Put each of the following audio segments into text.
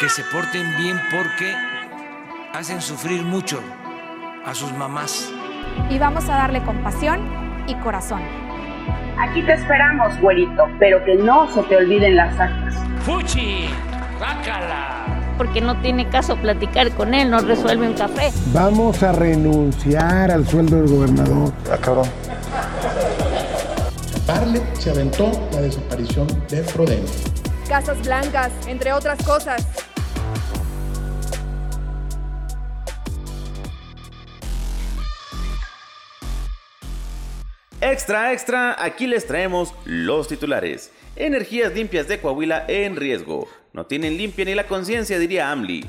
que se porten bien porque hacen sufrir mucho a sus mamás. Y vamos a darle compasión y corazón. Aquí te esperamos, güerito, pero que no se te olviden las actas. ¡Fuchi! ¡Bácala! Porque no tiene caso platicar con él, no resuelve un café. Vamos a renunciar al sueldo del gobernador. Ah, cabrón. Parle se aventó la desaparición de Frodeno. Casas blancas, entre otras cosas. Extra, extra, aquí les traemos los titulares. Energías limpias de Coahuila en riesgo. No tienen limpia ni la conciencia, diría Amli.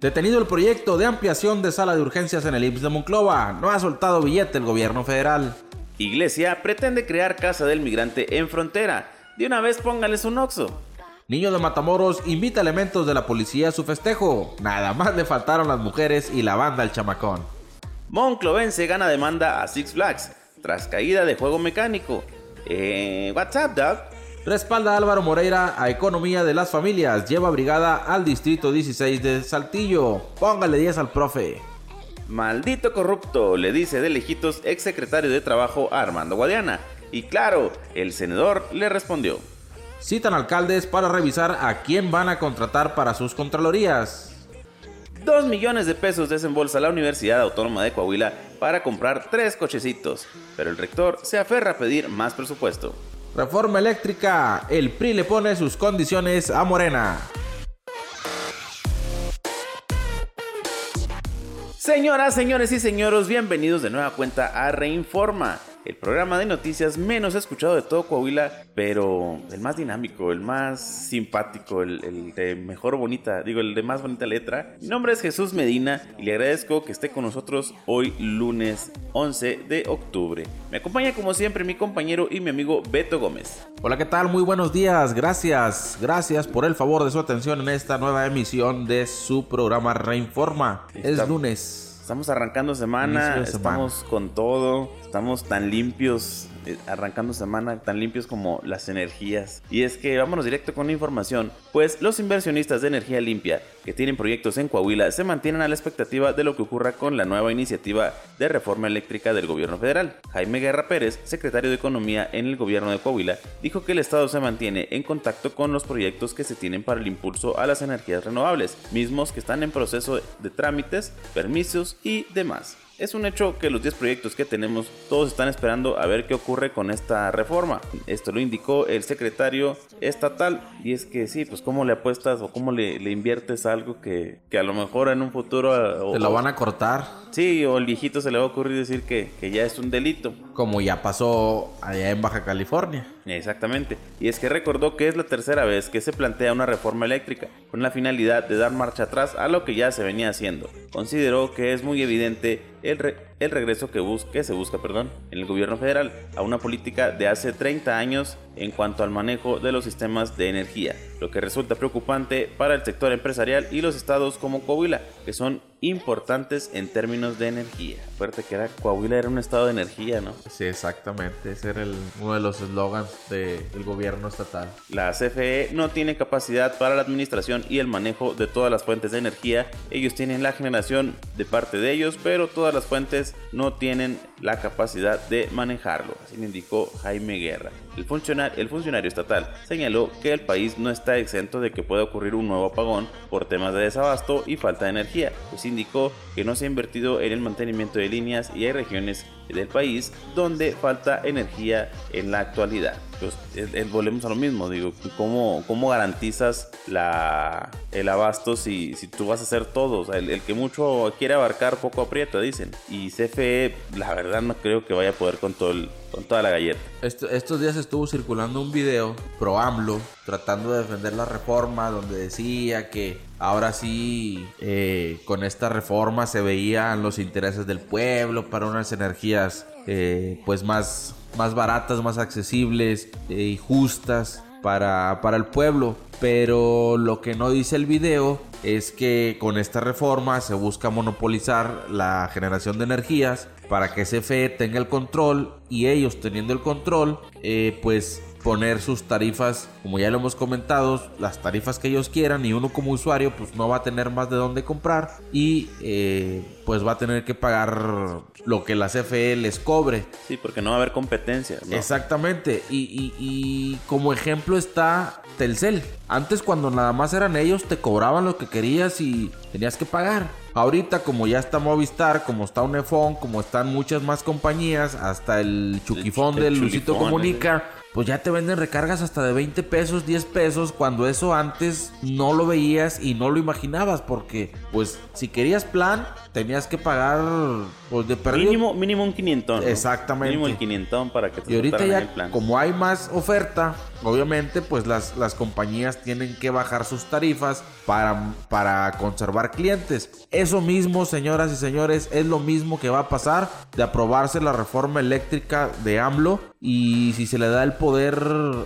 Detenido el proyecto de ampliación de sala de urgencias en el IMSS de Monclova. No ha soltado billete el gobierno federal. Iglesia pretende crear casa del migrante en frontera. De una vez póngales un oxo. Niño de Matamoros invita elementos de la policía a su festejo. Nada más le faltaron las mujeres y la banda al chamacón. Monclovense gana demanda a Six Flags tras caída de juego mecánico. Eh, WhatsApp, dog. Respalda Álvaro Moreira a Economía de las Familias. Lleva brigada al Distrito 16 de Saltillo. Póngale 10 al profe. Maldito corrupto, le dice de lejitos exsecretario de Trabajo Armando Guadiana. Y claro, el senador le respondió. Citan alcaldes para revisar a quién van a contratar para sus contralorías. Dos millones de pesos desembolsa la Universidad Autónoma de Coahuila para comprar tres cochecitos, pero el rector se aferra a pedir más presupuesto. Reforma eléctrica, el PRI le pone sus condiciones a Morena. Señoras, señores y señores, bienvenidos de nueva cuenta a Reinforma el programa de noticias menos escuchado de todo Coahuila, pero el más dinámico, el más simpático, el, de mejor bonita, digo, el de más bonita letra. Mi nombre es Jesús Medina y le agradezco que esté con nosotros hoy lunes 11 de octubre. Me acompaña como siempre mi compañero y mi amigo Beto Gómez. Hola, ¿qué tal? Muy buenos días, gracias, gracias por el favor de su atención en esta nueva emisión de su programa Reinforma. Es lunes. Estamos arrancando semana, estamos con todo, estamos tan limpios arrancando semana tan limpios como las energías. Y es que vámonos directo con la información, pues los inversionistas de energía limpia que tienen proyectos en Coahuila se mantienen a la expectativa de lo que ocurra con la nueva iniciativa de reforma eléctrica del gobierno federal. Jaime Guerra Pérez, secretario de Economía en el gobierno de Coahuila, dijo que el Estado se mantiene en contacto con los proyectos que se tienen para el impulso a las energías renovables, mismos que están en proceso de trámites, permisos y demás. Es un hecho que los 10 proyectos que tenemos todos están esperando a ver qué ocurre con esta reforma. Esto lo indicó el secretario estatal y es que sí, pues cómo le apuestas o cómo le, inviertes algo que, a lo mejor en un futuro... Te lo van a cortar. Sí, o el viejito se le va a ocurrir decir que, que ya es un delito. Como ya pasó allá en Baja California. Exactamente. Y es que recordó que es la tercera vez que se plantea una reforma eléctrica, con la finalidad de dar marcha atrás a lo que ya se venía haciendo. Consideró que es muy evidente el, el regreso que, busque se busca perdón, en el gobierno federal a una política de hace 30 años en cuanto al manejo de los sistemas de energía, lo que resulta preocupante para el sector empresarial y los estados como Coahuila, que son importantes en términos de energía. Fuerte que era Coahuila era un estado de energía, ¿no? Sí, exactamente. Ese era el, uno de los eslogans del gobierno estatal. La CFE no tiene capacidad para la administración y el manejo de todas las fuentes de energía. Ellos tienen la generación de parte de ellos, pero todas las fuentes no tienen la capacidad de manejarlo. Así me indicó Jaime Guerra. El funcionario, el funcionario estatal señaló que el país no está exento de que pueda ocurrir un nuevo apagón por temas de desabasto y falta de energía, pues indicó que no se ha invertido en el mantenimiento de líneas y hay regiones del país donde falta energía en la actualidad. Pues, volvemos a lo mismo, digo, ¿cómo, cómo garantizas la, el abasto si, si tú vas a hacer todo? el, que mucho quiere abarcar poco aprieta, dicen. Y CFE, la verdad no creo que vaya a poder con, todo con toda la galleta. estos días estuvo circulando un video pro AMLO tratando de defender la reforma donde decía que ahora sí eh, con esta reforma se veían los intereses del pueblo para unas energías eh, pues más más baratas, más accesibles eh, y justas para, para el pueblo. Pero lo que no dice el video es que con esta reforma se busca monopolizar la generación de energías para que CFE tenga el control y ellos teniendo el control, eh, pues poner sus tarifas, como ya lo hemos comentado, las tarifas que ellos quieran y uno como usuario pues no va a tener más de dónde comprar y eh, pues va a tener que pagar lo que la CFE les cobre. Sí, porque no va a haber competencia. Exactamente. Y, y, como ejemplo está Telcel. Antes cuando nada más eran ellos te cobraban lo que querías y tenías que pagar. Ahorita como ya está Movistar, como está Unifón, como están muchas más compañías, hasta el Chuquifón del Lucito Comunica, pues ya te venden recargas hasta de 20 pesos, 10 pesos, cuando eso antes no lo veías y no lo imaginabas, porque pues si querías plan, tenías que pagar pues de perdido. Mínimo, mínimo un 500. Exactamente. Mínimo el 500 para que te Y ahorita ya, como hay más oferta, obviamente pues las, las compañías tienen que bajar sus tarifas para, para conservar clientes. Eso mismo, señoras y señores, es lo mismo que va a pasar de aprobarse la reforma eléctrica de AMLO y si se le da el poder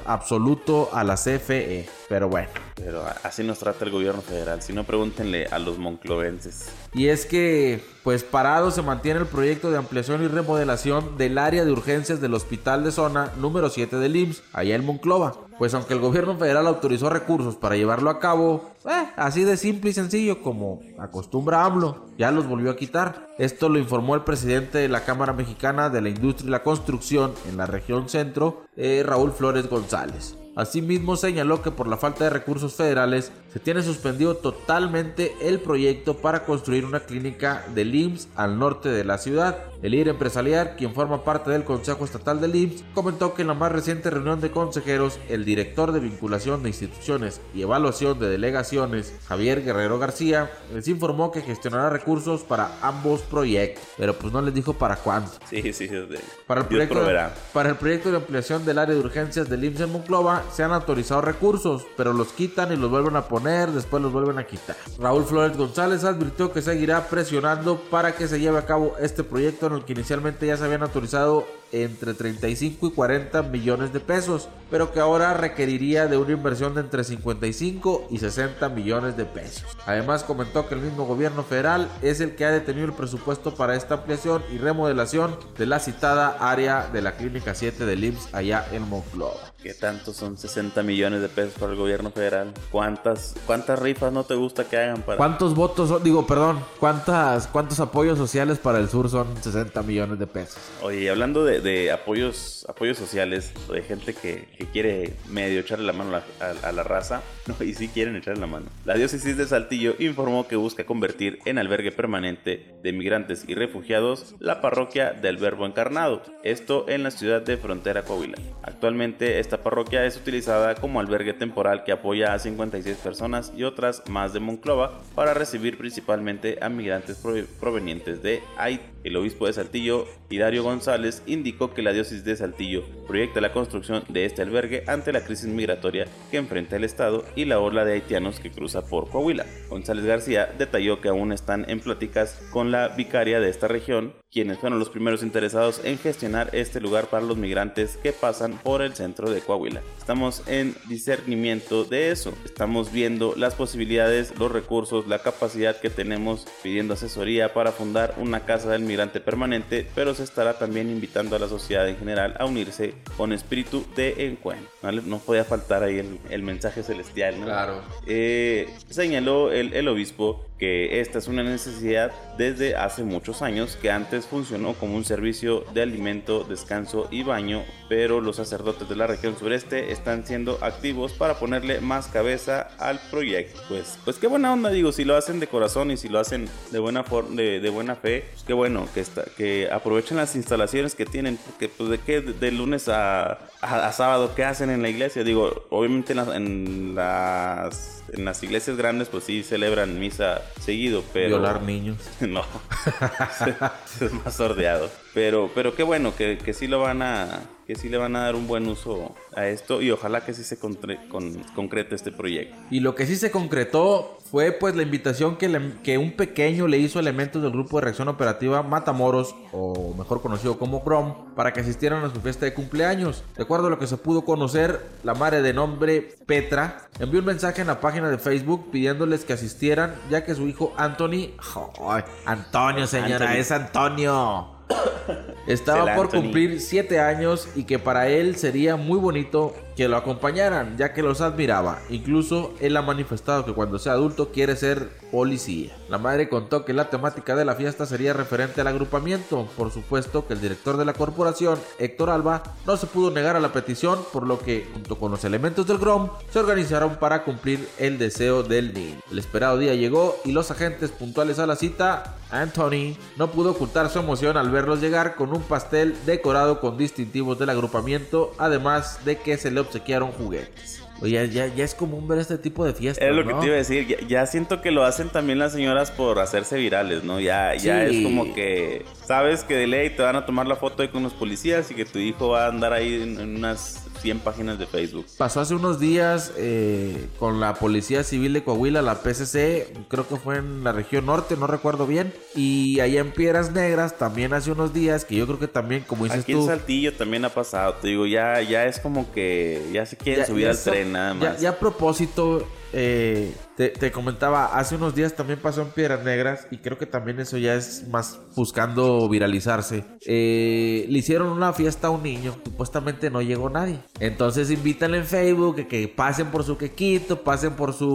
absoluto a la CFE. Pero bueno. Pero así nos trata el gobierno federal. Si no, pregúntenle a los monclovenses. Y es que, pues parado se mantiene el proyecto de ampliación y remodelación del área de urgencias del hospital de zona número 7 del IMSS, allá en Monclova. Pues aunque el gobierno federal autorizó recursos para llevarlo a cabo, eh, así de simple y sencillo como acostumbra AMLO, ya los volvió a quitar. Esto lo informó el presidente de la Cámara Mexicana de la Industria y la Construcción en la región centro, eh, Raúl Flores González. Asimismo señaló que por la falta de recursos federales se tiene suspendido totalmente el proyecto para construir una clínica del IMSS al norte de la ciudad. El líder empresarial, quien forma parte del Consejo Estatal del IMSS, comentó que en la más reciente reunión de consejeros, el director de vinculación de instituciones y evaluación de delegaciones, Javier Guerrero García, les informó que gestionará recursos para ambos proyectos, pero pues no les dijo para cuándo. Sí, sí, para el, proyecto, para el proyecto de ampliación del área de urgencias del IMSS en Monclova se han autorizado recursos, pero los quitan y los vuelven a poner, después los vuelven a quitar. Raúl Flores González advirtió que seguirá presionando para que se lleve a cabo este proyecto en el que inicialmente ya se habían autorizado entre 35 y 40 millones de pesos, pero que ahora requeriría de una inversión de entre 55 y 60 millones de pesos. Además comentó que el mismo gobierno federal es el que ha detenido el presupuesto para esta ampliación y remodelación de la citada área de la Clínica 7 del IMSS allá en Monclova. ¿Qué tanto son 60 millones de pesos para el gobierno federal? ¿Cuántas, cuántas rifas no te gusta que hagan para...? ¿Cuántos votos son? Digo, perdón, ¿cuántas, ¿cuántos apoyos sociales para el sur son 60 millones de pesos? Oye, hablando de, apoyos, apoyos sociales, de gente que, quiere medio echarle la mano a, la raza, no, y sí quieren echarle la mano. La diócesis de Saltillo informó que busca convertir en albergue permanente de migrantes y refugiados la parroquia del Verbo Encarnado, esto en la ciudad de Frontera Coahuila. Actualmente esta parroquia es utilizada como albergue temporal que apoya a 56 personas y otras más de Monclova para recibir principalmente a migrantes provenientes de Haití. El obispo de Saltillo, Hidario González, indicó que la diócesis de Saltillo proyecta la construcción de este albergue ante la crisis migratoria que enfrenta el Estado y la ola de haitianos que cruza por Coahuila. González García detalló que aún están en pláticas con la vicaria de esta región, quienes fueron los primeros interesados en gestionar este lugar para los migrantes que pasan por el centro de Coahuila. Estamos en discernimiento de eso, estamos viendo las posibilidades, los recursos, la capacidad que tenemos pidiendo asesoría para fundar una casa del permanente, pero se estará también invitando a la sociedad en general a unirse con espíritu de encuentro. No, podía faltar ahí el, mensaje celestial, Claro. Eh, señaló el, el obispo que esta es una necesidad desde hace muchos años que antes funcionó como un servicio de alimento, descanso y baño, pero los sacerdotes de la región sureste están siendo activos para ponerle más cabeza al proyecto. Pues, pues qué buena onda, digo, si lo hacen de corazón y si lo hacen de buena, de, de buena fe, pues qué bueno que, está, que aprovechen las instalaciones que tienen, porque pues de qué de lunes a, a, sábado, ¿qué hacen en la iglesia? Digo, obviamente en las en las iglesias grandes pues sí celebran misa seguido, pero... Violar niños. no, es más sordeado. Pero, pero qué bueno que, que sí lo van a que sí le van a dar un buen uso a esto y ojalá que sí se con, concrete este proyecto. Y lo que sí se concretó fue pues la invitación que, que un pequeño le hizo a elementos del grupo de reacción operativa Matamoros, o mejor conocido como Chrome, para que asistieran a su fiesta de cumpleaños. De acuerdo a lo que se pudo conocer, la madre de nombre Petra envió un mensaje en la página de Facebook pidiéndoles que asistieran, ya que su hijo Anthony... Antonio, señora, es Antonio estaba por cumplir 7 años y que para él sería muy bonito que lo acompañaran, ya que los admiraba. Incluso él ha manifestado que cuando sea adulto quiere ser policía. La madre contó que la temática de la fiesta sería referente al agrupamiento. Por supuesto que el director de la corporación, Héctor Alba, no se pudo negar a la petición, por lo que, junto con los elementos del GROM, se organizaron para cumplir el deseo del niño. El esperado día llegó y los agentes puntuales a la cita, Anthony, no pudo ocultar su emoción al verlos llegar con un pastel decorado con distintivos del agrupamiento, además de que se le obsequiaron juguetes. Oye, ya, ya es común ver este tipo de fiestas. Es lo que te iba a decir. Ya, siento que lo hacen también las señoras por hacerse virales, ¿no? Ya, ya es como que sabes que de ley te van a tomar la foto ahí con los policías y que tu hijo va a andar ahí en unas 100 páginas de Facebook. Pasó hace unos días eh, con la Policía Civil de Coahuila, la PCC, creo que fue en la región norte, no recuerdo bien. Y allá en Piedras Negras también hace unos días, que yo creo que también, como dices Aquí tú... Aquí en Saltillo también ha pasado, te digo, ya, ya es como que ya se quieren subir al tren nada más. ya a propósito, eh, te, comentaba, hace unos días también pasó en Piedras Negras y creo que también eso ya es más buscando viralizarse. Eh, le hicieron una fiesta a un niño, supuestamente no llegó nadie. Entonces invitan en Facebook que, que pasen por su quequito, pasen por su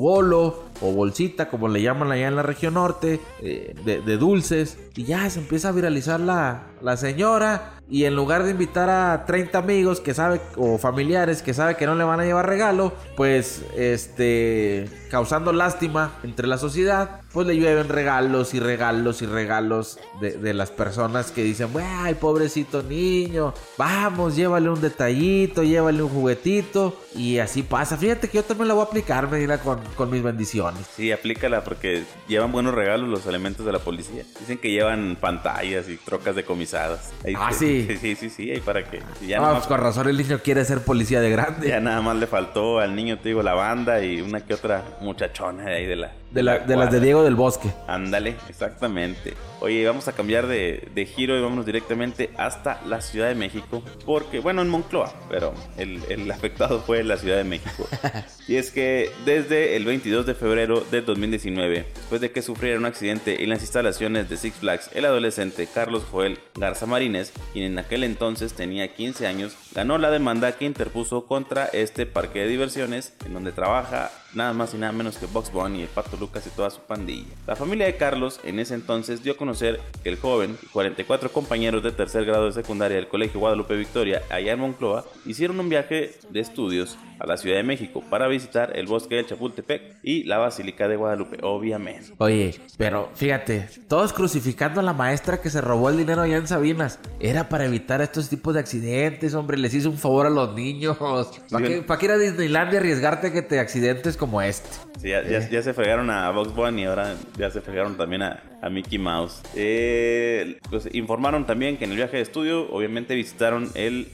bolo o bolsita, como le llaman allá en la región norte, eh, de, dulces. Y ya se empieza a viralizar la, la señora. Y en lugar de invitar a 30 amigos que sabe o familiares que sabe que no le van a llevar regalo, pues este causando lástima entre la sociedad, pues le llueven regalos y regalos y regalos de, las personas que dicen, ay, pobrecito niño, vamos, llévale un detallito, llévale un juguetito. Y así pasa. Fíjate que yo también la voy a aplicar, Medina, con, con mis bendiciones. Sí, aplícala porque llevan buenos regalos los elementos de la policía. Dicen que llevan pantallas y trocas decomisadas. ah, sí. Sí, sí, sí, ahí para que... Ya ah, pues con razón el niño quiere ser policía de grande. Ya nada más le faltó al niño, te digo, la banda y una que otra muchachona de ahí de la... De, la, de las de Diego del Bosque. Ándale, exactamente. Oye, vamos a cambiar de, de, giro y vámonos directamente hasta la Ciudad de México. Porque, bueno, en Moncloa, pero el, el afectado fue la Ciudad de México. y es que desde el 22 de febrero de 2019, después de que sufriera un accidente en las instalaciones de Six Flags, el adolescente Carlos Joel Garza Marínez, quien en aquel entonces tenía 15 años, ganó la demanda que interpuso contra este parque de diversiones en donde trabaja nada más y nada menos que Box Bunny, el Pato Lucas y toda su pandilla. La familia de Carlos en ese entonces dio a conocer que el joven y 44 compañeros de tercer grado de secundaria del Colegio Guadalupe Victoria, allá en Moncloa, hicieron un viaje de estudios a la Ciudad de México para visitar el bosque del Chapultepec y la Basílica de Guadalupe, obviamente. Oye, pero fíjate, todos crucificando a la maestra que se robó el dinero allá en Sabinas. Era para evitar estos tipos de accidentes, hombre, les hizo un favor a los niños. ¿Para qué, ir a Disneylandia y arriesgarte que te accidentes como este? Sí, ya, se fregaron a Box Bunny y ahora ya se fregaron también a, Mickey Mouse. Eh, pues informaron también que en el viaje de estudio, obviamente visitaron el,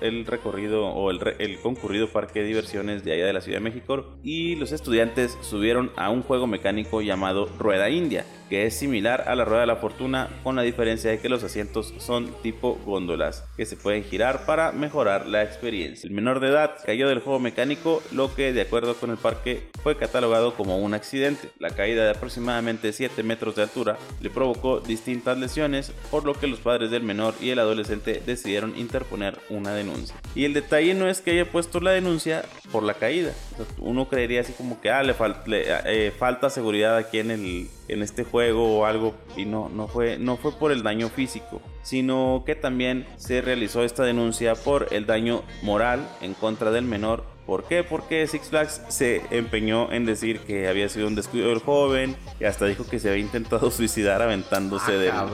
el recorrido o el, el concurrido parque de diversiones de allá de la Ciudad de México y los estudiantes subieron a un juego mecánico llamado Rueda India que es similar a la rueda de la fortuna con la diferencia de que los asientos son tipo góndolas que se pueden girar para mejorar la experiencia. El menor de edad cayó del juego mecánico, lo que de acuerdo con el parque fue catalogado como un accidente. La caída de aproximadamente 7 metros de altura le provocó distintas lesiones, por lo que los padres del menor y el adolescente decidieron interponer una denuncia. Y el detalle no es que haya puesto la denuncia por la caída. Uno creería así como que ah, le, eh, falta seguridad aquí en el en este juego o algo y no, no, fue, no fue por el daño físico, sino que también se realizó esta denuncia por el daño moral en contra del menor ¿Por qué? Porque Six Flags se empeñó en decir que había sido un descuido del joven y hasta dijo que se había intentado suicidar aventándose ah,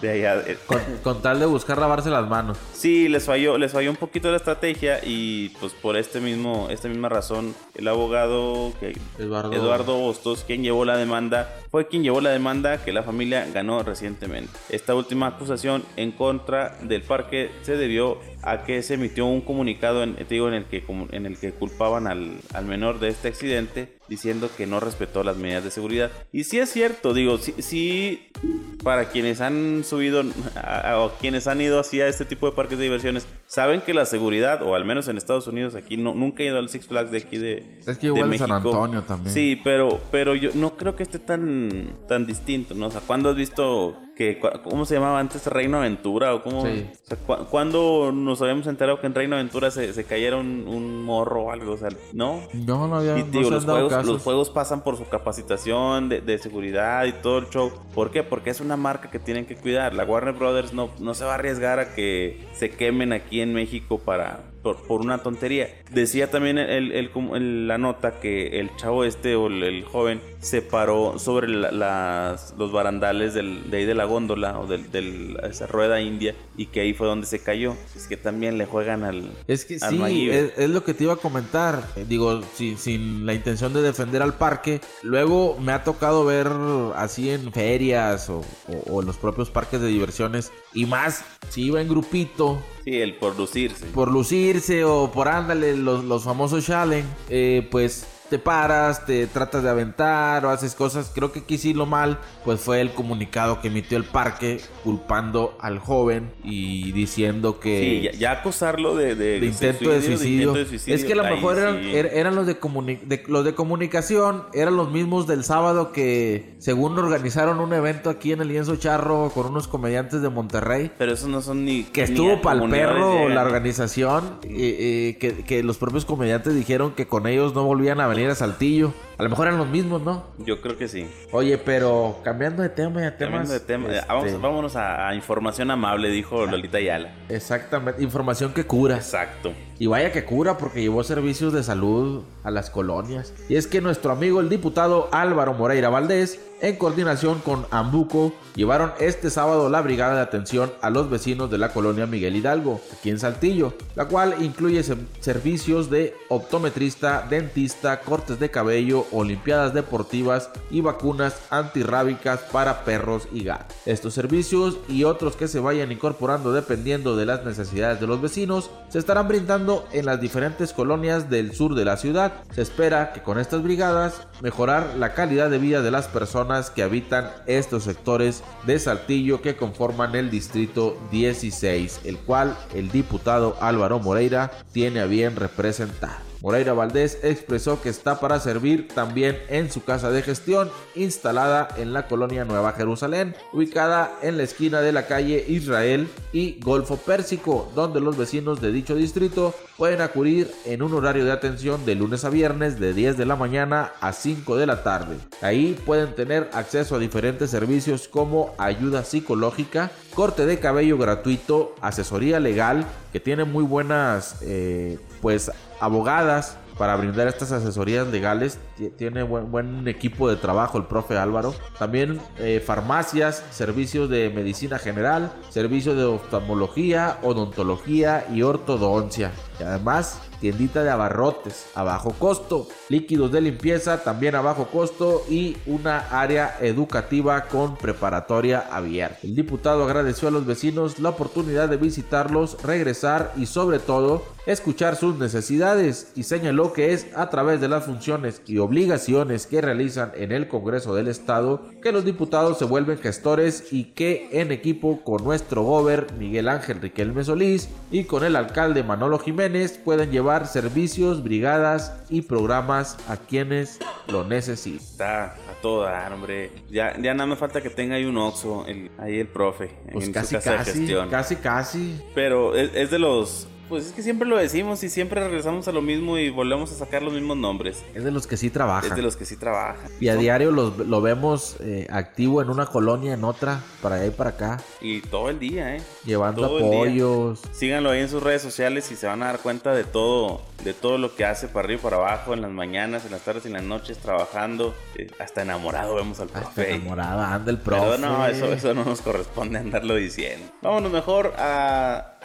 de, de allá. Con, tal de buscar lavarse las manos. Sí, les falló, les falló un poquito la estrategia y pues por este mismo, esta misma razón el abogado que, Eduardo. Eduardo Hostos, quien llevó la demanda, fue quien llevó la demanda que la familia ganó recientemente. Esta última acusación en contra del parque se debió a que se emitió un comunicado en, digo, en, el, que, en el que culpaban al, al menor de este accidente diciendo que no respetó las medidas de seguridad. Y sí es cierto, digo, sí, para quienes han subido o quienes han ido así a este tipo de parques de diversiones, saben que la seguridad, o al menos en Estados Unidos, aquí no, nunca he ido al Six Flags de aquí de. Es que igual San Antonio también. Sí, pero, pero yo no creo que esté tan, tan distinto, ¿no? O sea, ¿cuándo has visto que ¿cómo se llamaba antes? Reino Aventura o cómo... Sí. ¿Cuándo nos habíamos enterado que en Reino Aventura se, se cayera un, morro o algo? O sea, ¿no? No, no había... Y, los, juegos, los juegos pasan por su capacitación de, de, seguridad y todo el show. ¿Por qué? Porque es una marca que tienen que cuidar. La Warner Brothers no, no se va a arriesgar a que se quemen aquí en México para, por, una tontería. Decía también el, la nota que el chavo este o el, joven se paró sobre las, los barandales del, de ahí de la góndola o de, esa rueda india y que ahí fue donde se cayó. Es que también le juegan al. Es que sí, es, lo que te iba a comentar. Eh, digo, sin la intención de defender al parque. Luego me ha tocado ver así en ferias o, o los propios parques de diversiones y más si iba en grupito Sí, el por lucirse. Por lucirse o por ándale, los, los famosos challenge, eh, pues te paras, te tratas de aventar o haces cosas. Creo que aquí sí lo mal, pues fue el comunicado que emitió el parque culpando al joven y diciendo que... Sí, ya, acusarlo de, de, intento, de suicidio. Es que a lo mejor eran, er, eran, los, de, los de comunicación, eran los mismos del sábado que según organizaron un evento aquí en el Lienzo Charro con unos comediantes de Monterrey. Pero esos no son ni... Que estuvo para el perro la organización, y que, que los propios comediantes dijeron que con ellos no volvían a venir a Saltillo. A lo mejor eran los mismos, ¿no? Yo creo que sí. Oye, pero cambiando de tema ya Cambiando de tema. Ah, vamos, este, vámonos a, información amable, dijo Lolita Ayala. Exactamente. Información que cura. Exacto. Y vaya que cura porque llevó servicios de salud a las colonias. Y es que nuestro amigo el diputado Álvaro Moreira Valdés, en coordinación con Ambuco, llevaron este sábado la brigada de atención a los vecinos de la colonia Miguel Hidalgo, aquí en Saltillo, la cual incluye servicios de optometrista, dentista, cortes de cabello, olimpiadas deportivas y vacunas antirrábicas para perros y gatos. Estos servicios y otros que se vayan incorporando dependiendo de las necesidades de los vecinos se estarán brindando en las diferentes colonias del sur de la ciudad. Se espera que con estas brigadas mejorar la calidad de vida de las personas que habitan estos sectores de Saltillo que conforman el distrito 16, el cual el diputado Álvaro Moreira tiene a bien representar. Moreira Valdés expresó que está para servir también en su casa de gestión, instalada en la colonia Nueva Jerusalén, ubicada en la esquina de la calle Israel y Golfo Pérsico, donde los vecinos de dicho distrito pueden acudir en un horario de atención de lunes a viernes de 10 de la mañana a 5 de la tarde. Ahí pueden tener acceso a diferentes servicios como ayuda psicológica, corte de cabello gratuito, asesoría legal, que tiene muy buenas eh, pues abogadas para brindar estas asesorías legales. Tiene buen, equipo de trabajo el profe Álvaro. También eh, farmacias, servicios de medicina general, servicios de oftalmología, odontología y ortodoncia. Además tiendita de abarrotes a bajo costo, líquidos de limpieza también a bajo costo. Y una área educativa con preparatoria abierta. El diputado agradeció a los vecinos la oportunidad de visitarlos, regresar y sobre todo escuchar sus necesidades. Y señaló que es a través de las funciones y obligaciones que realizan en el Congreso del Estado que los diputados se vuelven gestores y que en equipo con nuestro gober Miguel Ángel Riquelme Solís y con el alcalde Manolo Jiménez pueden llevar servicios, brigadas y programas a quienes lo necesiten. Está a toda, hombre. Ya, ya nada me falta que tenga ahí un Oxxo, ahí el profe, pues en casi, casi, Casi, casi. Pero es de los pues es que siempre lo decimos y siempre regresamos a lo mismo y volvemos a sacar los mismos nombres. Es de los que sí trabajan. Es de los que sí trabajan. Y a diario lo vemos eh, activo en una colonia, en otra, para allá y para acá. Y todo el día, ¿eh? Llevando apoyos. Síganlo ahí en sus redes sociales y se van a dar cuenta de todo, de todo lo que hace para arriba y para abajo, en las mañanas, en las tardes y en las noches, trabajando. Eh, hasta enamorado vemos al profe. Hasta enamorado, anda el profe. Pero no, eso, eso no nos corresponde andarlo diciendo. Vámonos mejor a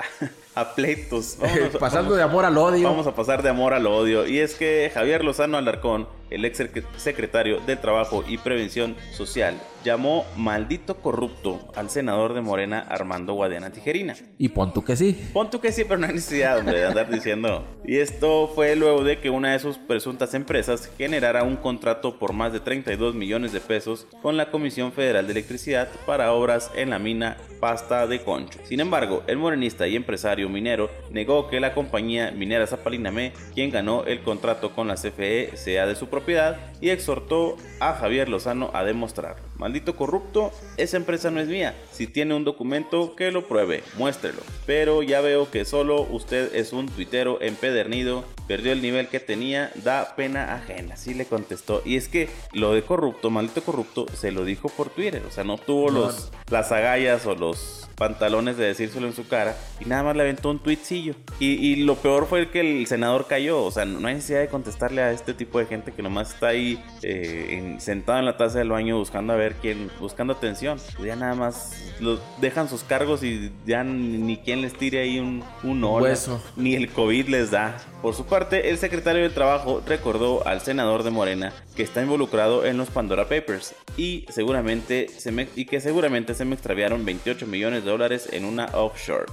a pleitos. Pasando de amor al odio. Vamos a pasar de amor al odio. Y es que Javier Lozano Alarcón, el ex secretario de Trabajo y Prevención Social, llamó maldito corrupto al senador de Morena Armando Guadiana Tijerina. Y pon tú que sí. Pon tú que sí, pero no hay necesidad de andar diciendo. Y esto fue luego de que una de sus presuntas empresas generara un contrato por más de 32 millones de pesos con la Comisión Federal de Electricidad para obras en la mina Pasta de Concho. Sin embargo, el morenista y empresario minero, negó que la compañía minera Zapalinamé, quien ganó el contrato con la CFE, sea de su propiedad y exhortó a Javier Lozano a demostrar. Maldito corrupto, esa empresa no es mía. Si tiene un documento, que lo pruebe, muéstrelo. Pero ya veo que solo usted es un tuitero empedernido, perdió el nivel que tenía, da pena ajena. Así le contestó. Y es que lo de corrupto, maldito corrupto, se lo dijo por Twitter. O sea, no tuvo los, las agallas o los pantalones de decírselo en su cara y nada más le aventó un tweetcillo. Y, lo peor fue que el senador cayó. O sea, no hay necesidad de contestarle a este tipo de gente que nomás está ahí eh, sentado en la taza del baño buscando a ver quién, buscando atención. Ya nada más lo, dejan sus cargos y ya ni, quien les tire ahí un, un Hueso. Ni el COVID les da. Por su parte, el secretario de Trabajo recordó al senador de Morena que está involucrado en los Pandora Papers y seguramente se me, y que seguramente se me extraviaron 28 millones de dólares en una offshore.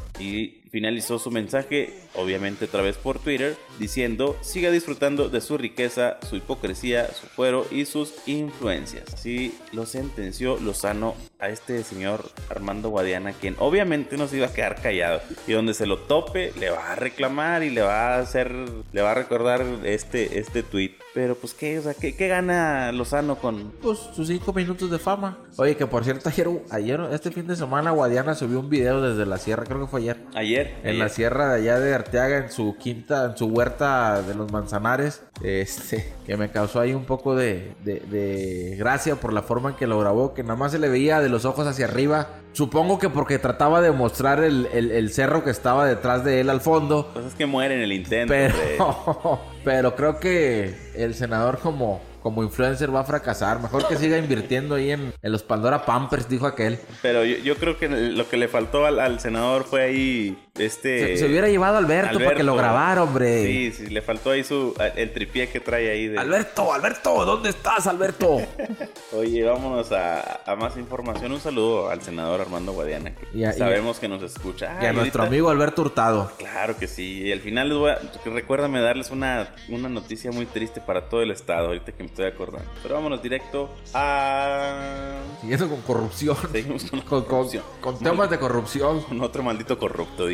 Finalizó su mensaje, obviamente otra vez por Twitter, diciendo siga disfrutando de su riqueza, su hipocresía, su fuero y sus influencias. Así lo sentenció Lozano a este señor Armando Guadiana, quien obviamente no se iba a quedar callado. Y donde se lo tope, le va a reclamar y le va a hacer, le va a recordar este, este tweet. Pero pues qué, o sea, ¿qué, qué gana Lozano con... Pues sus cinco minutos de fama. Oye, que por cierto, ayer, ayer, este fin de semana Guadiana subió un video desde la sierra, creo que fue ayer. Ayer en la sierra de allá de Arteaga, en su quinta, en su huerta de los manzanares. Este, que me causó ahí un poco de, de, gracia por la forma en que lo grabó, que nada más se le veía de los ojos hacia arriba. Supongo que porque trataba de mostrar el, el, cerro que estaba detrás de él al fondo. Pues es que muere en el intento. Pero, pero creo que el senador como como influencer va a fracasar. Mejor que siga invirtiendo ahí en, los Pandora Pampers, dijo aquel. Pero yo, creo que lo que le faltó al, senador fue ahí este... Se, hubiera llevado a Alberto, para que lo grabara, hombre. Sí, sí, le faltó ahí su el tripié que trae ahí. De... Alberto, Alberto, ¿dónde estás, Alberto? Oye, vámonos a, más información. Un saludo al senador Armando Guadiana, que sabemos que nos escucha. y a nuestro amigo Alberto Hurtado. Claro que sí. Y al final les voy a... Recuérdame darles una, una noticia muy triste para todo el estado, ahorita que estoy acordando. Pero vámonos directo a. Siguiendo con corrupción. Seguimos con, corrupción. Con, temas de corrupción. Con otro maldito corrupto,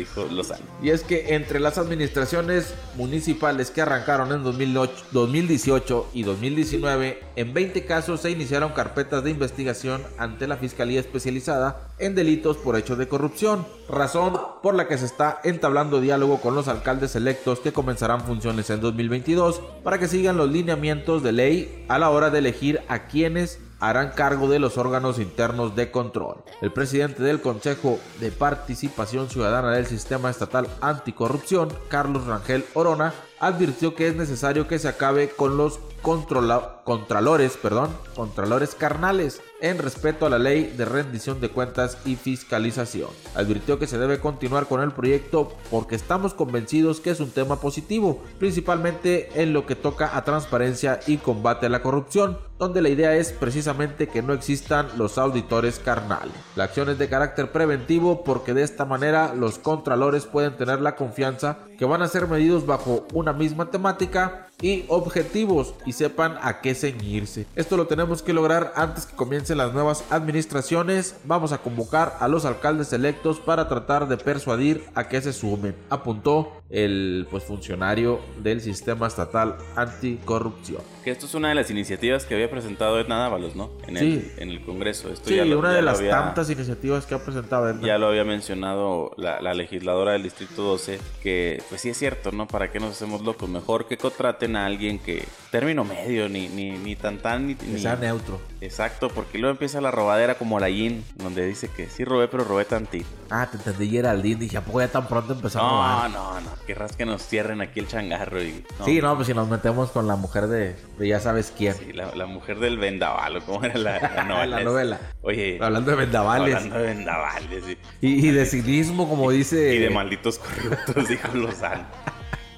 Y es que entre las administraciones municipales que arrancaron en 2018 y 2019, en 20 casos se iniciaron carpetas de investigación ante la Fiscalía Especializada en delitos por hechos de corrupción, razón por la que se está entablando diálogo con los alcaldes electos que comenzarán funciones en 2022 para que sigan los lineamientos de ley a la hora de elegir a quienes harán cargo de los órganos internos de control. El presidente del Consejo de Participación Ciudadana del Sistema Estatal Anticorrupción, Carlos Rangel Orona, advirtió que es necesario que se acabe con los contralores, perdón, contralores carnales en respeto a la ley de rendición de cuentas y fiscalización. Advirtió que se debe continuar con el proyecto porque estamos convencidos que es un tema positivo, principalmente en lo que toca a transparencia y combate a la corrupción, donde la idea es precisamente que no existan los auditores carnales. La acción es de carácter preventivo porque de esta manera los contralores pueden tener la confianza que van a ser medidos bajo una misma temática y objetivos y sepan a qué ceñirse. Esto lo tenemos que lograr antes que comiencen las nuevas administraciones. Vamos a convocar a los alcaldes electos para tratar de persuadir a que se sumen, apuntó el pues funcionario del sistema estatal anticorrupción. Que esto es una de las iniciativas que había presentado Edna Dávalos, ¿no? En el, en el Congreso. Esto sí, una de las tantas iniciativas que ha presentado Edna. Ya lo había mencionado la, la, legisladora del Distrito 12, que pues sí es cierto, ¿no? ¿Para qué nos hacemos locos? Mejor que contraten a alguien que término medio, ni, ni, ni tan tan, ni... Que sea neutro. Exacto, porque luego empieza la robadera como la Yin, donde dice que sí robé, pero robé tantito. Ah, te entendí Geraldine, dije, ¿a poco ya tan pronto empezó a robar? No, no, no, querrás que nos cierren aquí el changarro y... sí, no, pues si nos metemos con la mujer de, ya sabes quién. Sí, la, mujer del vendaval, ¿cómo era la, novela? la novela. Oye... Hablando de vendavales. Hablando de vendavales, sí. Y, y de cinismo, como dice... Y de malditos corruptos, dijo Lozano.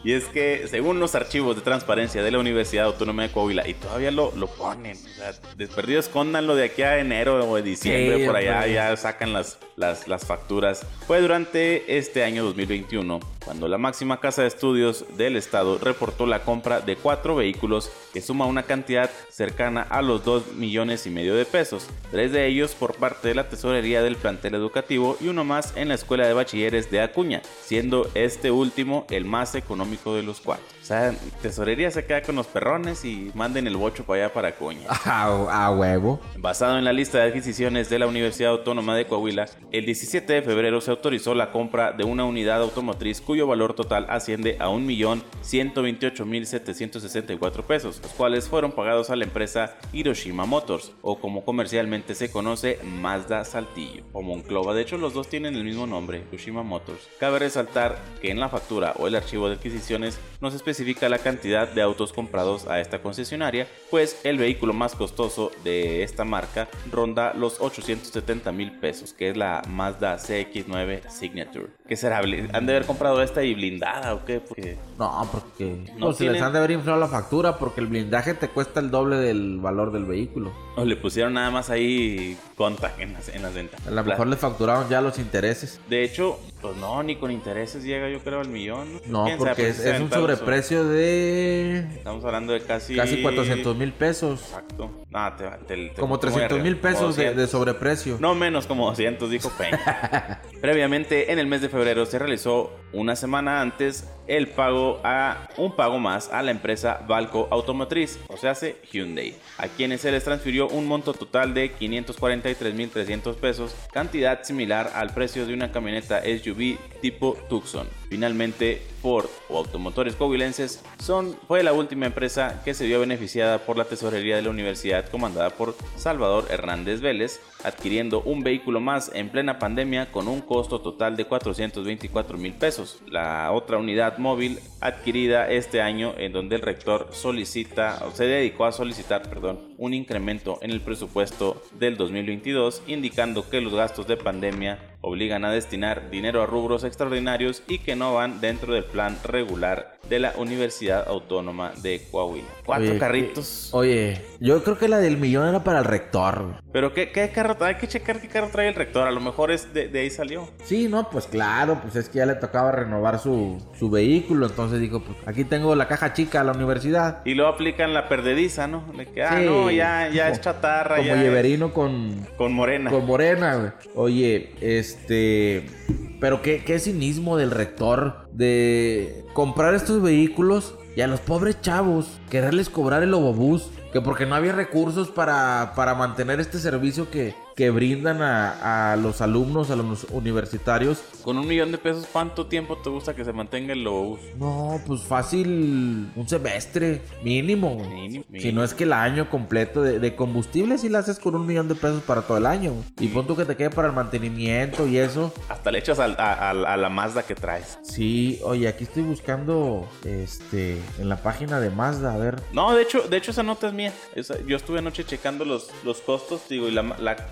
Y es que, según los archivos de transparencia de la Universidad Autónoma de Coahuila, y todavía lo, lo ponen, o sea, desperdido escóndanlo de aquí a enero o de diciembre, por allá ya sacan las, las, las facturas. Fue durante este año 2021 cuando la máxima casa de estudios del estado reportó la compra de cuatro vehículos que suma una cantidad cercana a los 2 millones y medio de pesos, tres de ellos por parte de la tesorería del plantel educativo y uno más en la escuela de bachilleres de Acuña, siendo este último el más económico de los cuatro. O sea, tesorería se queda con los perrones y manden el bocho para allá para Acuña. A, huevo. Basado en la lista de adquisiciones de la Universidad Autónoma de Coahuila, el 17 de febrero se autorizó la compra de una unidad automotriz cuyo valor total asciende a 1.128.764 pesos, los cuales fueron pagados a la empresa Hiroshima Motors, o como comercialmente se conoce, Mazda Saltillo, o Monclova. De hecho, los dos tienen el mismo nombre, Hiroshima Motors. Cabe resaltar que en la factura o el archivo de adquisiciones no se especifica la cantidad de autos comprados a esta concesionaria, pues el vehículo más costoso de esta marca ronda los 870 mil pesos, que es la Mazda CX9 Signature. ¿Qué será? ¿Han de haber comprado esta y blindada o qué? Porque... No, porque no pues, les han de haber inflado la factura porque el blindaje te cuesta el doble del valor del vehículo. O le pusieron nada más ahí contact en las, en las ventas. A lo mejor le facturaron ya los intereses. De hecho, pues no, ni con intereses llega yo creo al millón. No, porque es, un sobreprecio de... Estamos hablando de casi... Casi 400 mil pesos. Exacto. No, te, como 300 mil pesos de, sobreprecio. No menos, como 200, dijo Peña. Previamente, en el mes de febrero se realizó una semana antes el pago a un pago más a la empresa Valco Automotriz, o sea, hace Hyundai, a quienes se les transfirió un monto total de 543.300 pesos, cantidad similar al precio de una camioneta SUV tipo Tucson. Finalmente, Ford o Automotores Coahuilenses son, fue la última empresa que se vio beneficiada por la tesorería de la universidad comandada por Salvador Hernández Vélez, adquiriendo un vehículo más en plena pandemia con un costo total de 424 mil pesos. La otra unidad móvil adquirida este año en donde el rector solicita o se dedicó a solicitar, perdón, un incremento en el presupuesto del 2022, indicando que los gastos de pandemia obligan a destinar dinero a rubros extraordinarios y que no van dentro del plan regular de la Universidad Autónoma de Coahuila. Cuatro carritos. Oye, yo creo que la del millón era para el rector. Pero ¿qué, qué carro? Hay que checar qué carro trae el rector. A lo mejor es de, ahí salió. Sí, no, pues claro, pues es que ya le tocaba renovar su, su vehículo. Entonces dijo, pues aquí tengo la caja chica a la universidad. Y luego aplican la perdediza, ¿no? De que, ah, no, ya, ya es chatarra. Como Lleverino con... Con Morena. Con Morena, güey. Oye, este... Pero qué, qué cinismo del rector de comprar estos vehículos y a los pobres chavos quererles cobrar el obobús que porque no había recursos para, para mantener este servicio que, que brindan a, a, los alumnos, a los universitarios. Con un millón de pesos, ¿cuánto tiempo te gusta que se mantenga el Lobos? No, pues fácil, un semestre, mínimo. Si no es que el año completo de, de, combustible, si lo haces con un millón de pesos para todo el año. Y pon tú que te quede para el mantenimiento y eso. Hasta le echas a, a, a, la Mazda que traes. Sí, oye, aquí estoy buscando este en la página de Mazda, a ver. No, de hecho, de hecho esa nota es mía. yo estuve anoche checando los, los costos, digo, y la,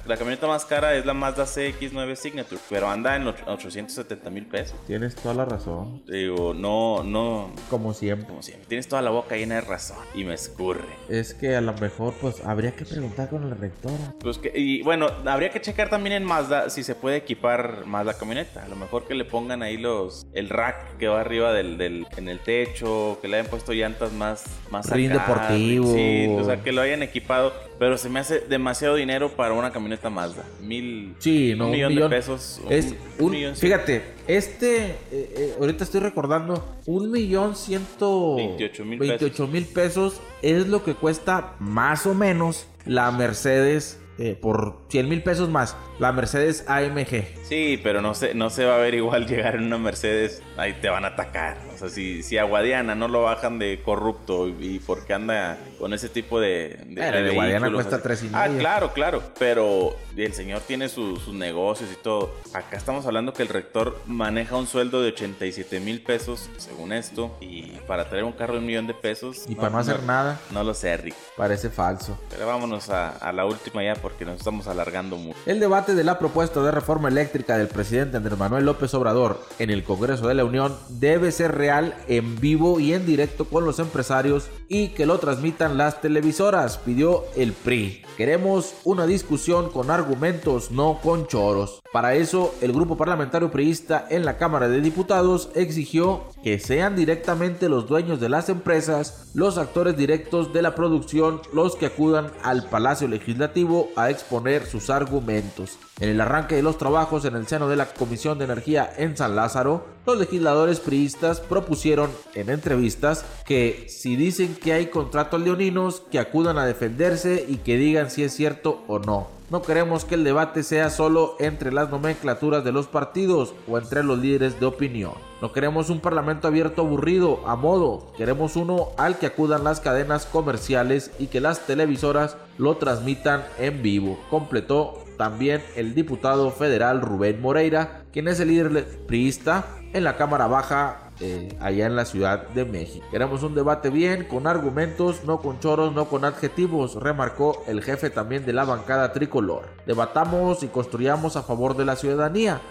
la la camioneta más cara es la Mazda CX9 Signature, pero anda en 870 mil pesos. Tienes toda la razón. Digo, no, no. Como siempre. Como siempre. Tienes toda la boca llena de razón y me escurre. Es que a lo mejor, pues, habría que preguntar con el rector. Pues que, y bueno, habría que checar también en Mazda si se puede equipar más la camioneta. A lo mejor que le pongan ahí los, el rack que va arriba del, del en el techo, que le hayan puesto llantas más, más Rin deportivo. Sí, o sea, que lo hayan equipado. Pero se me hace demasiado dinero para una camioneta Mazda. Mil. Sí, no, un millón, de pesos. Es un, fíjate, este. Eh, eh, ahorita estoy recordando. Un millón ciento. Veintiocho mil pesos. pesos es lo que cuesta más o menos la Mercedes eh, por 100 mil pesos más. La Mercedes AMG. Sí, pero no se, no se va a ver igual llegar en una Mercedes. Ahí te van a atacar. O sea, si, si a Guadiana no lo bajan de corrupto y, porque anda con ese tipo de. de, de Guadiana cuesta 3 y Ah, claro, claro. Pero el señor tiene sus negocios y todo. Acá estamos hablando que el rector maneja un sueldo de 87 mil pesos, según esto. Y para traer un carro de un millón de pesos. Y para no hacer nada. No lo sé, Rick. Parece falso. Pero vámonos a, a la última ya porque nos estamos alargando mucho. El debate de la propuesta de reforma eléctrica del presidente Andrés Manuel López Obrador en el Congreso de la Unión debe ser real, en vivo y en directo con los empresarios y que lo transmitan las televisoras, pidió el PRI. Queremos una discusión con argumentos, no con choros. Para eso, el grupo parlamentario priista en la Cámara de Diputados exigió que sean directamente los dueños de las empresas, los actores directos de la producción, los que acudan al Palacio Legislativo a exponer sus argumentos. En el arranque de los trabajos en el seno de la Comisión de Energía en San Lázaro, los legisladores priistas propusieron en entrevistas que si dicen que hay contratos leoninos, que acudan a defenderse y que digan si es cierto o no. No queremos que el debate sea solo entre las nomenclaturas de los partidos o entre los líderes de opinión. No queremos un parlamento abierto aburrido, a modo. Queremos uno al que acudan las cadenas comerciales y que las televisoras lo transmitan en vivo. Completó también el diputado federal Rubén Moreira, quien es el líder priista en la Cámara Baja eh, allá en la Ciudad de México. Queremos un debate bien, con argumentos, no con choros, no con adjetivos, remarcó el jefe también de la bancada tricolor. Debatamos y construyamos a favor de la ciudadanía,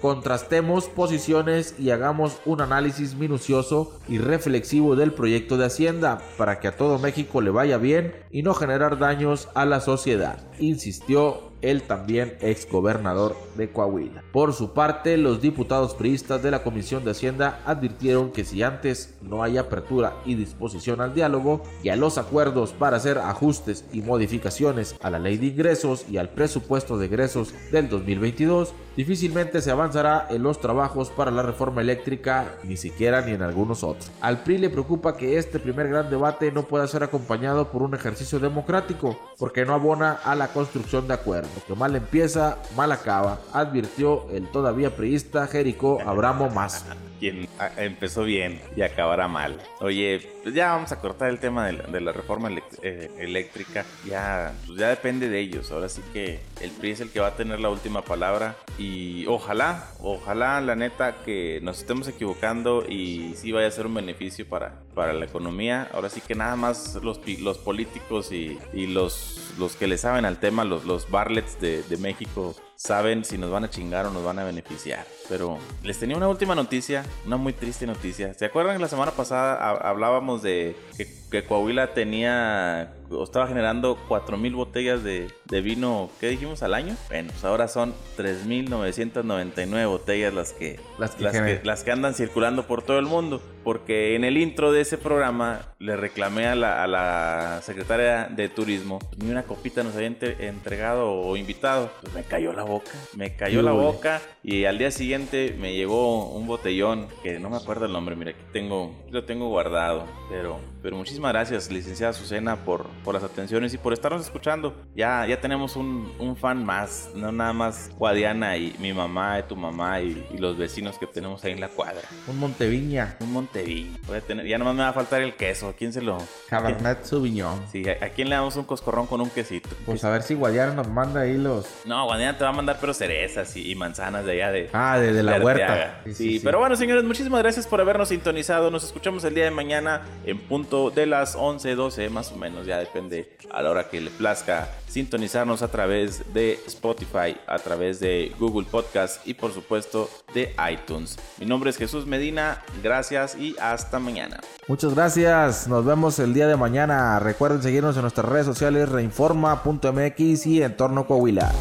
contrastemos posiciones y hagamos un análisis minucioso y reflexivo del proyecto de Hacienda para que a todo México le vaya bien y no generar daños a la sociedad, insistió el también ex gobernador de Coahuila. Por su parte, los diputados priistas de la Comisión de Hacienda advirtieron que si antes no hay apertura y disposición al diálogo y a los acuerdos para hacer ajustes y modificaciones a la ley de ingresos y al presupuesto de egresos del 2022, difícilmente se avanzará en los trabajos para la reforma eléctrica, ni siquiera ni en algunos otros. Al PRI le preocupa que este primer gran debate no pueda ser acompañado por un ejercicio democrático, porque no abona a la construcción de acuerdos. Lo que mal empieza, mal acaba, advirtió el todavía priista Jerico Abramo Más quien empezó bien y acabará mal. Oye, pues ya vamos a cortar el tema de la, reforma eh, eléctrica. Ya, pues ya depende de ellos. Ahora sí que el PRI es el que va a tener la última palabra. Y ojalá, ojalá la neta que nos estemos equivocando y sí vaya a ser un beneficio para, para la economía. Ahora sí que nada más los, los políticos y, y los, los que le saben al tema, los, los Barlets de, de México, saben si nos van a chingar o nos van a beneficiar. Pero les tenía una última noticia, una muy triste noticia. ¿Se acuerdan que la semana pasada hablábamos de que, que Coahuila tenía estaba generando 4.000 botellas de, de, vino, ¿qué dijimos al año? Bueno, pues ahora son 3.999 botellas las que, las que, las que, andan circulando por todo el mundo. Porque en el intro de ese programa le reclamé a la, a la secretaria de turismo, pues, ni una copita nos había entregado o invitado. Pues me cayó la boca, me cayó la boca y al día siguiente me llegó un botellón que no me acuerdo el nombre, mira, aquí tengo, lo tengo guardado. Pero, pero muchísimas gracias, licenciada Azucena, por, por las atenciones y por estarnos escuchando. Ya, ya tenemos un, un fan más, no nada más Guadiana y mi mamá, y tu mamá y, los vecinos que tenemos ahí en la cuadra. Un Monteviña. Un Monteviña. Voy a tener, ya nomás me va a faltar el queso. ¿A quién se lo...? Cabernet Sauvignon. Sí, ¿a, quién le damos un coscorrón con un quesito? Pues a ver si Guadiana nos manda ahí los... No, Guadiana te va a mandar pero cerezas y, manzanas de allá de... Ah, de, la huerta. Sí, sí, pero bueno, señores, muchísimas gracias por habernos sintonizado. Nos escuchamos el día de mañana en punto de las 11, 12 más o menos. Ya depende a la hora que le plazca sintonizarnos a través de Spotify, a través de Google Podcast y por supuesto de iTunes. Mi nombre es Jesús Medina, gracias y hasta mañana. Muchas gracias, nos vemos el día de mañana. Recuerden seguirnos en nuestras redes sociales reinforma.mx y Entorno Coahuila.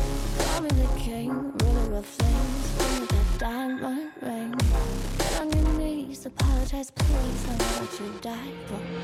what you died for.